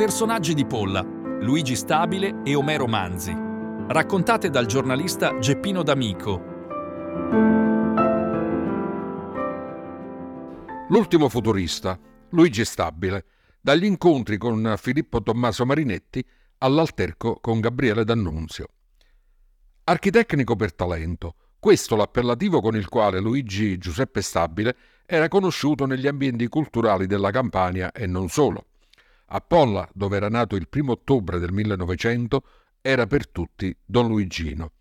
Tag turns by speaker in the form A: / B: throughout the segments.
A: Personaggi di Polla, Luigi Stabile e Omero Manzi. Raccontate dal giornalista Geppino D'Amico.
B: L'ultimo futurista, Luigi Stabile, dagli incontri con Filippo Tommaso Marinetti all'alterco con Gabriele D'Annunzio. Architecnico per talento, questo l'appellativo con il quale Luigi Giuseppe Stabile era conosciuto negli ambienti culturali della Campania e non solo. A Polla, dove era nato il primo ottobre del 1900, era per tutti Don Luigino.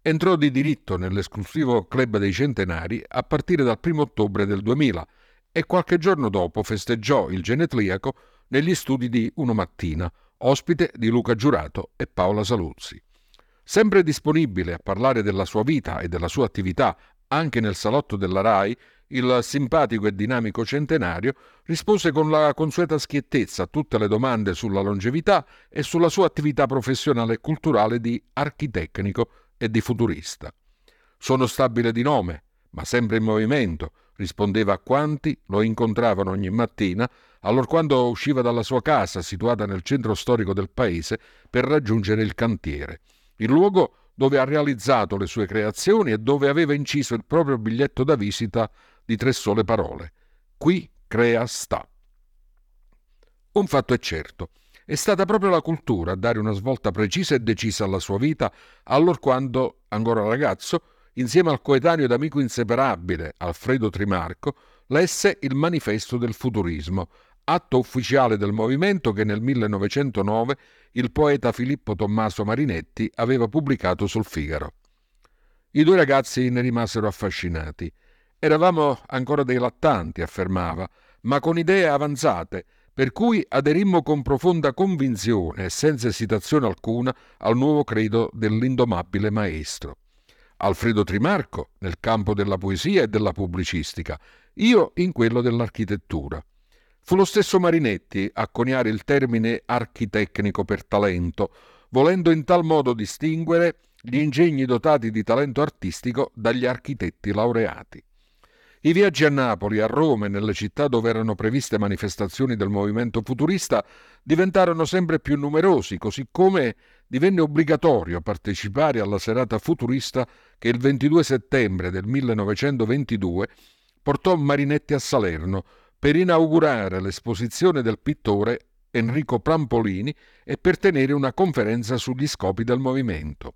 B: Entrò di diritto nell'esclusivo club dei centenari a partire dal primo ottobre del 2000 e qualche giorno dopo festeggiò il genetriaco negli studi di Uno Mattina, ospite di Luca Giurato e Paola Saluzzi. Sempre disponibile a parlare della sua vita e della sua attività anche nel salotto della RAI, il simpatico e dinamico centenario rispose con la consueta schiettezza a tutte le domande sulla longevità e sulla sua attività professionale e culturale di architecnico e di futurista. Sono stabile di nome, ma sempre in movimento, rispondeva a quanti lo incontravano ogni mattina, allorquando usciva dalla sua casa situata nel centro storico del paese per raggiungere il cantiere, il luogo dove ha realizzato le sue creazioni e dove aveva inciso il proprio biglietto da visita di tre sole parole. Qui crea sta. Un fatto è certo. È stata proprio la cultura a dare una svolta precisa e decisa alla sua vita, allorquando, ancora ragazzo, insieme al coetaneo ed amico inseparabile Alfredo Trimarco, lesse il Manifesto del Futurismo, atto ufficiale del movimento che nel 1909 il poeta Filippo Tommaso Marinetti aveva pubblicato sul Figaro. I due ragazzi ne rimasero affascinati. Eravamo ancora dei lattanti, affermava, ma con idee avanzate, per cui aderimmo con profonda convinzione e senza esitazione alcuna al nuovo credo dell'indomabile maestro. Alfredo Trimarco nel campo della poesia e della pubblicistica, io in quello dell'architettura. Fu lo stesso Marinetti a coniare il termine architecnico per talento, volendo in tal modo distinguere gli ingegni dotati di talento artistico dagli architetti laureati. I viaggi a Napoli, a Roma e nelle città dove erano previste manifestazioni del movimento futurista diventarono sempre più numerosi, così come divenne obbligatorio partecipare alla serata futurista che il 22 settembre del 1922 portò Marinetti a Salerno per inaugurare l'esposizione del pittore Enrico Prampolini e per tenere una conferenza sugli scopi del movimento.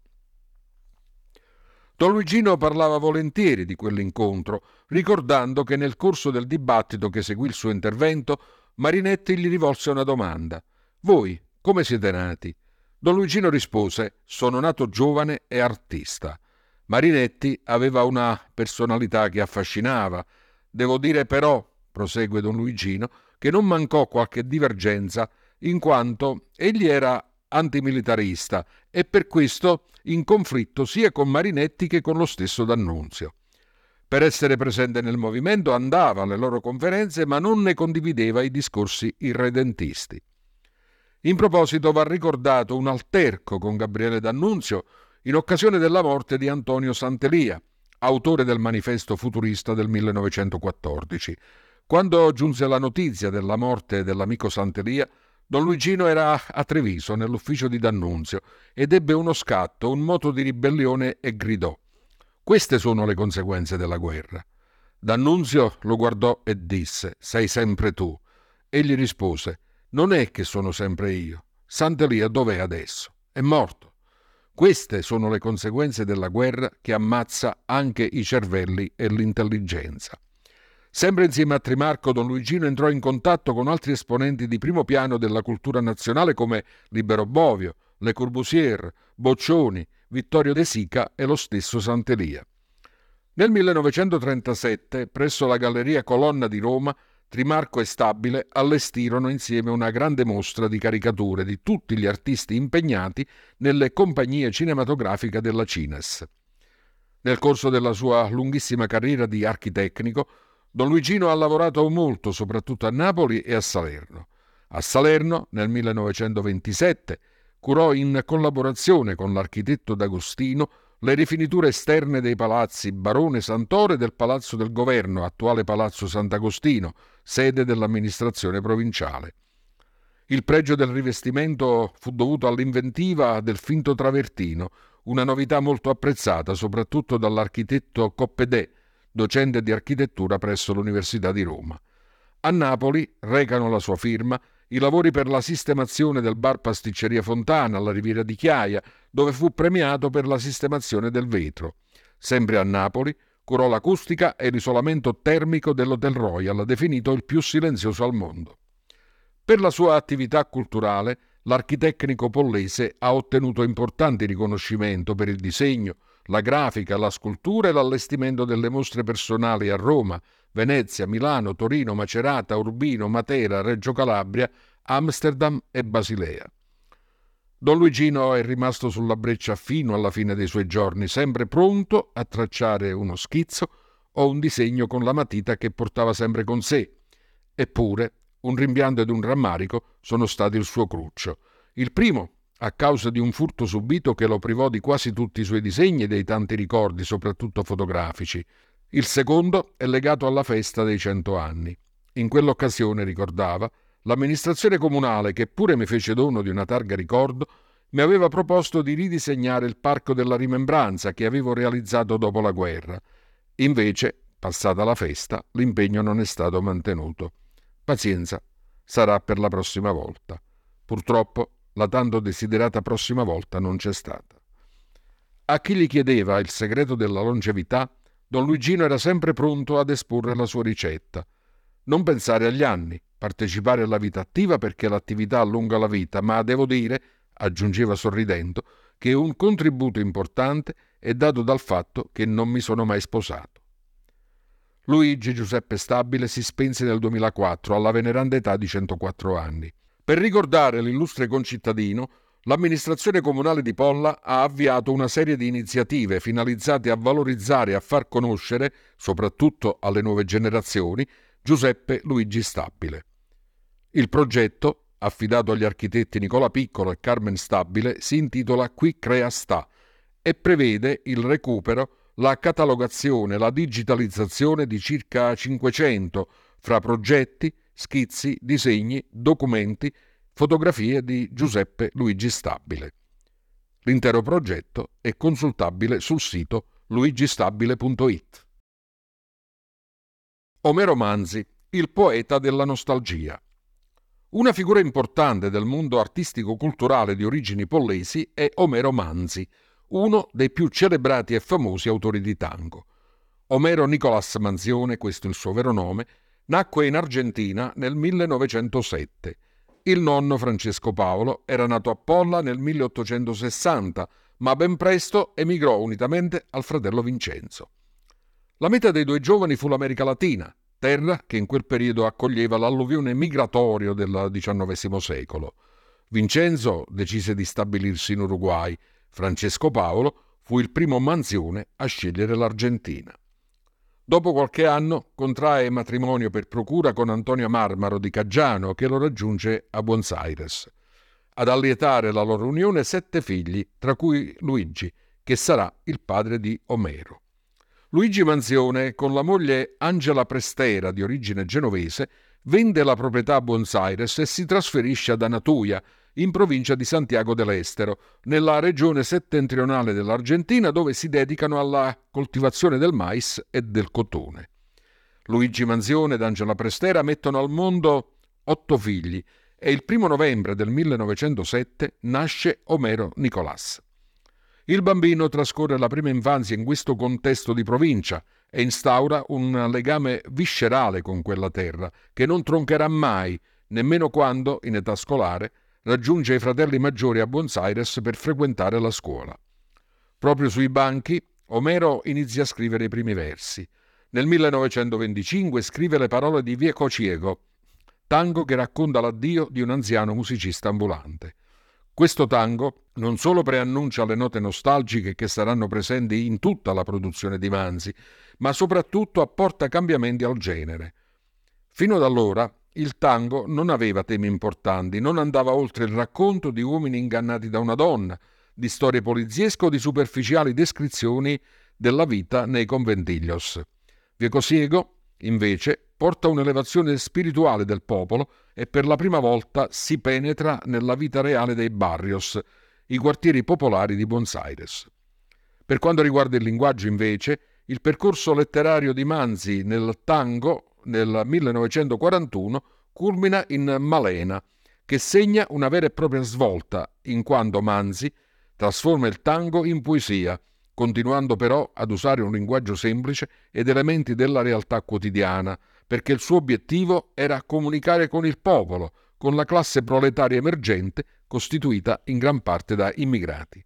B: Don Luigino parlava volentieri di quell'incontro, ricordando che nel corso del dibattito che seguì il suo intervento, Marinetti gli rivolse una domanda. Voi come siete nati? Don Luigino rispose: Sono nato giovane e artista. Marinetti aveva una personalità che affascinava. Devo dire però, prosegue Don Luigino, che non mancò qualche divergenza, in quanto egli era antimilitarista e per questo in conflitto sia con Marinetti che con lo stesso D'Annunzio. Per essere presente nel movimento andava alle loro conferenze ma non ne condivideva i discorsi irredentisti. In proposito va ricordato un alterco con Gabriele D'Annunzio in occasione della morte di Antonio Santelia, autore del manifesto futurista del 1914. Quando giunse la notizia della morte dell'amico Santelia, Don Luigino era a Treviso, nell'ufficio di D'Annunzio, ed ebbe uno scatto, un moto di ribellione e gridò. Queste sono le conseguenze della guerra. D'Annunzio lo guardò e disse: Sei sempre tu. Egli rispose: Non è che sono sempre io. Sant'Elia dov'è adesso? È morto. Queste sono le conseguenze della guerra che ammazza anche i cervelli e l'intelligenza. Sempre insieme a Trimarco, Don Luigino entrò in contatto con altri esponenti di primo piano della cultura nazionale come Libero Bovio, Le Corbusier, Boccioni, Vittorio De Sica e lo stesso Sant'Elia. Nel 1937, presso la Galleria Colonna di Roma, Trimarco e Stabile allestirono insieme una grande mostra di caricature di tutti gli artisti impegnati nelle compagnie cinematografiche della Cines. Nel corso della sua lunghissima carriera di architecnico, Don Luigino ha lavorato molto soprattutto a Napoli e a Salerno. A Salerno, nel 1927, curò in collaborazione con l'architetto D'Agostino le rifiniture esterne dei palazzi Barone Santoro e del Palazzo del Governo, attuale Palazzo Sant'Agostino, sede dell'amministrazione provinciale. Il pregio del rivestimento fu dovuto all'inventiva del finto travertino, una novità molto apprezzata soprattutto dall'architetto Coppedè, docente di architettura presso l'Università di Roma. A Napoli recano la sua firma i lavori per la sistemazione del bar Pasticceria Fontana alla Riviera di Chiaia, dove fu premiato per la sistemazione del vetro. Sempre a Napoli curò l'acustica e l'isolamento termico dell'Hotel Royal, definito il più silenzioso al mondo. Per la sua attività culturale, l'architecnico pollese ha ottenuto importanti riconoscimenti per il disegno, la grafica, la scultura e l'allestimento delle mostre personali a Roma, Venezia, Milano, Torino, Macerata, Urbino, Matera, Reggio Calabria, Amsterdam e Basilea. Don Luigino è rimasto sulla breccia fino alla fine dei suoi giorni, sempre pronto a tracciare uno schizzo o un disegno con la matita che portava sempre con sé. Eppure, un rimpianto ed un rammarico sono stati il suo cruccio. Il primo, a causa di un furto subito che lo privò di quasi tutti i suoi disegni e dei tanti ricordi, soprattutto fotografici. Il secondo è legato alla festa dei cento anni. In quell'occasione, ricordava, l'amministrazione comunale, che pure mi fece dono di una targa ricordo, mi aveva proposto di ridisegnare il Parco della Rimembranza che avevo realizzato dopo la guerra. Invece, passata la festa, l'impegno non è stato mantenuto. Pazienza, sarà per la prossima volta. Purtroppo la tanto desiderata prossima volta non c'è stata. A chi gli chiedeva il segreto della longevità, don Luigino era sempre pronto ad esporre la sua ricetta. Non pensare agli anni, partecipare alla vita attiva perché l'attività allunga la vita, ma devo dire, aggiungeva sorridendo, che un contributo importante è dato dal fatto che non mi sono mai sposato. Luigi Giuseppe Stabile si spense nel 2004 alla veneranda età di 104 anni. Per ricordare l'illustre concittadino, l'amministrazione comunale di Polla ha avviato una serie di iniziative finalizzate a valorizzare e a far conoscere, soprattutto alle nuove generazioni, Giuseppe Luigi Stabile. Il progetto, affidato agli architetti Nicola Piccolo e Carmen Stabile, si intitola Qui Crea Sta e prevede il recupero, la catalogazione la digitalizzazione di circa 500 fra progetti, schizzi, disegni, documenti, fotografie di Giuseppe Luigi Stabile. L'intero progetto è consultabile sul sito luigistabile.it. Omero Manzi, il poeta della nostalgia. Una figura importante del mondo artistico-culturale di origini pollesi è Omero Manzi, uno dei più celebrati e famosi autori di tango. Omero Nicolas Manzione, questo è il suo vero nome, Nacque in Argentina nel 1907. Il nonno Francesco Paolo era nato a Polla nel 1860, ma ben presto emigrò unitamente al fratello Vincenzo. La meta dei due giovani fu l'America Latina, terra che in quel periodo accoglieva l'alluvione migratorio del XIX secolo. Vincenzo decise di stabilirsi in Uruguay. Francesco Paolo fu il primo manzione a scegliere l'Argentina. Dopo qualche anno contrae matrimonio per procura con Antonio Marmaro di Caggiano che lo raggiunge a Buenos Aires. Ad allietare la loro unione sette figli, tra cui Luigi, che sarà il padre di Omero. Luigi Manzione, con la moglie Angela Prestera, di origine genovese, vende la proprietà a Buenos Aires e si trasferisce ad Anatuia, in provincia di Santiago dell'Estero, nella regione settentrionale dell'Argentina dove si dedicano alla coltivazione del mais e del cotone. Luigi Manzione ed Angela Prestera mettono al mondo otto figli e il primo novembre del 1907 nasce Omero Nicolás. Il bambino trascorre la prima infanzia in questo contesto di provincia e instaura un legame viscerale con quella terra, che non troncherà mai, nemmeno quando, in età scolare, raggiunge i fratelli maggiori a Buenos Aires per frequentare la scuola. Proprio sui banchi, Omero inizia a scrivere i primi versi. Nel 1925 scrive le parole di Vieco Ciego, tango che racconta l'addio di un anziano musicista ambulante. Questo tango non solo preannuncia le note nostalgiche che saranno presenti in tutta la produzione di Manzi, ma soprattutto apporta cambiamenti al genere. Fino ad allora il tango non aveva temi importanti, non andava oltre il racconto di uomini ingannati da una donna, di storie poliziesche o di superficiali descrizioni della vita nei conventiglios. Viecosiego, invece, porta un'elevazione spirituale del popolo e per la prima volta si penetra nella vita reale dei barrios, i quartieri popolari di Buenos Aires. Per quanto riguarda il linguaggio, invece, il percorso letterario di Manzi nel tango nel 1941 culmina in Malena, che segna una vera e propria svolta, in quanto Manzi trasforma il tango in poesia, continuando però ad usare un linguaggio semplice ed elementi della realtà quotidiana, perché il suo obiettivo era comunicare con il popolo, con la classe proletaria emergente costituita in gran parte da immigrati.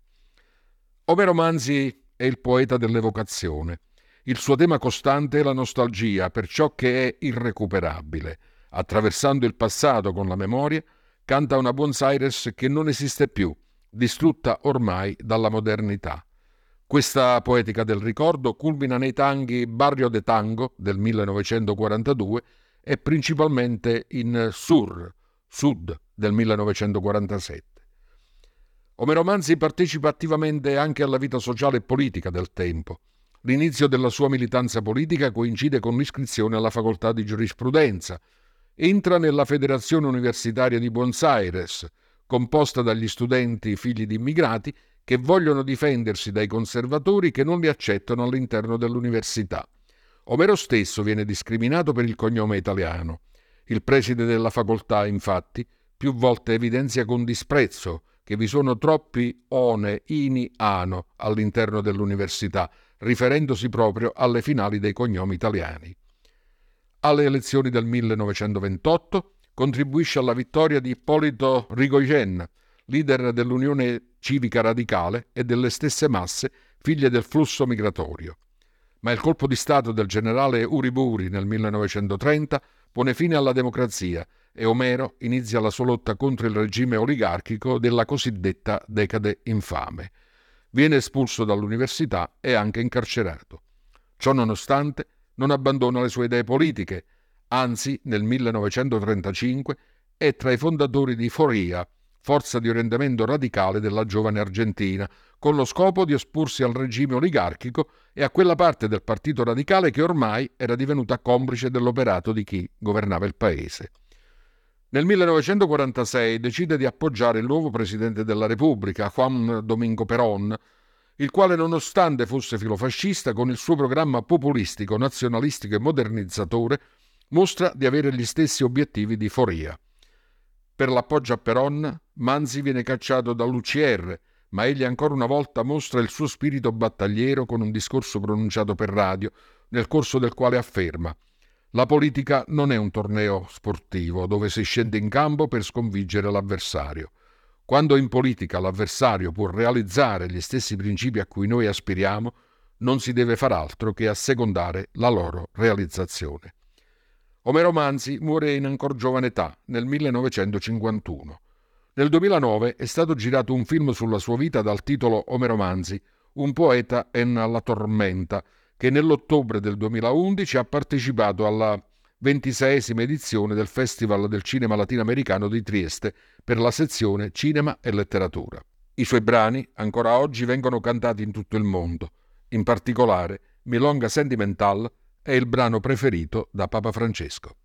B: Omero Manzi è il poeta dell'evocazione. Il suo tema costante è la nostalgia per ciò che è irrecuperabile. Attraversando il passato con la memoria, canta una Buenos Aires che non esiste più, distrutta ormai dalla modernità. Questa poetica del ricordo culmina nei tanghi Barrio de Tango del 1942 e principalmente in Sur, Sud del 1947. Omero Manzi partecipa attivamente anche alla vita sociale e politica del tempo. L'inizio della sua militanza politica coincide con l'iscrizione alla facoltà di giurisprudenza. Entra nella Federazione Universitaria di Buenos Aires, composta dagli studenti figli di immigrati che vogliono difendersi dai conservatori che non li accettano all'interno dell'università. Omero stesso viene discriminato per il cognome italiano. Il preside della facoltà, infatti, più volte evidenzia con disprezzo che vi sono troppi one, ini, ano all'interno dell'università, riferendosi proprio alle finali dei cognomi italiani. Alle elezioni del 1928 contribuisce alla vittoria di Ippolito Rigoyen, leader dell'Unione Civica Radicale e delle stesse masse, figlie del flusso migratorio. Ma il colpo di Stato del generale Uriburi nel 1930 pone fine alla democrazia e Omero inizia la sua lotta contro il regime oligarchico della cosiddetta decade infame. Viene espulso dall'università e anche incarcerato. Ciò nonostante non abbandona le sue idee politiche, anzi nel 1935 è tra i fondatori di Foria, forza di orientamento radicale della giovane Argentina, con lo scopo di esporsi al regime oligarchico e a quella parte del Partito Radicale che ormai era divenuta complice dell'operato di chi governava il paese. Nel 1946 decide di appoggiare il nuovo presidente della Repubblica, Juan Domingo Perón, il quale nonostante fosse filofascista, con il suo programma populistico, nazionalistico e modernizzatore, mostra di avere gli stessi obiettivi di Foria. Per l'appoggio a Peron, Manzi viene cacciato dall'UCR, ma egli ancora una volta mostra il suo spirito battagliero con un discorso pronunciato per radio, nel corso del quale afferma La politica non è un torneo sportivo dove si scende in campo per sconfiggere l'avversario. Quando in politica l'avversario può realizzare gli stessi principi a cui noi aspiriamo, non si deve far altro che assecondare la loro realizzazione. Omero Manzi muore in ancora giovane età, nel 1951. Nel 2009 è stato girato un film sulla sua vita dal titolo Omero Manzi, un poeta en la tormenta, che nell'ottobre del 2011 ha partecipato alla ventiseiesima edizione del Festival del Cinema Latinoamericano di Trieste per la sezione Cinema e Letteratura. I suoi brani ancora oggi vengono cantati in tutto il mondo, in particolare Milonga Sentimental è il brano preferito da Papa Francesco.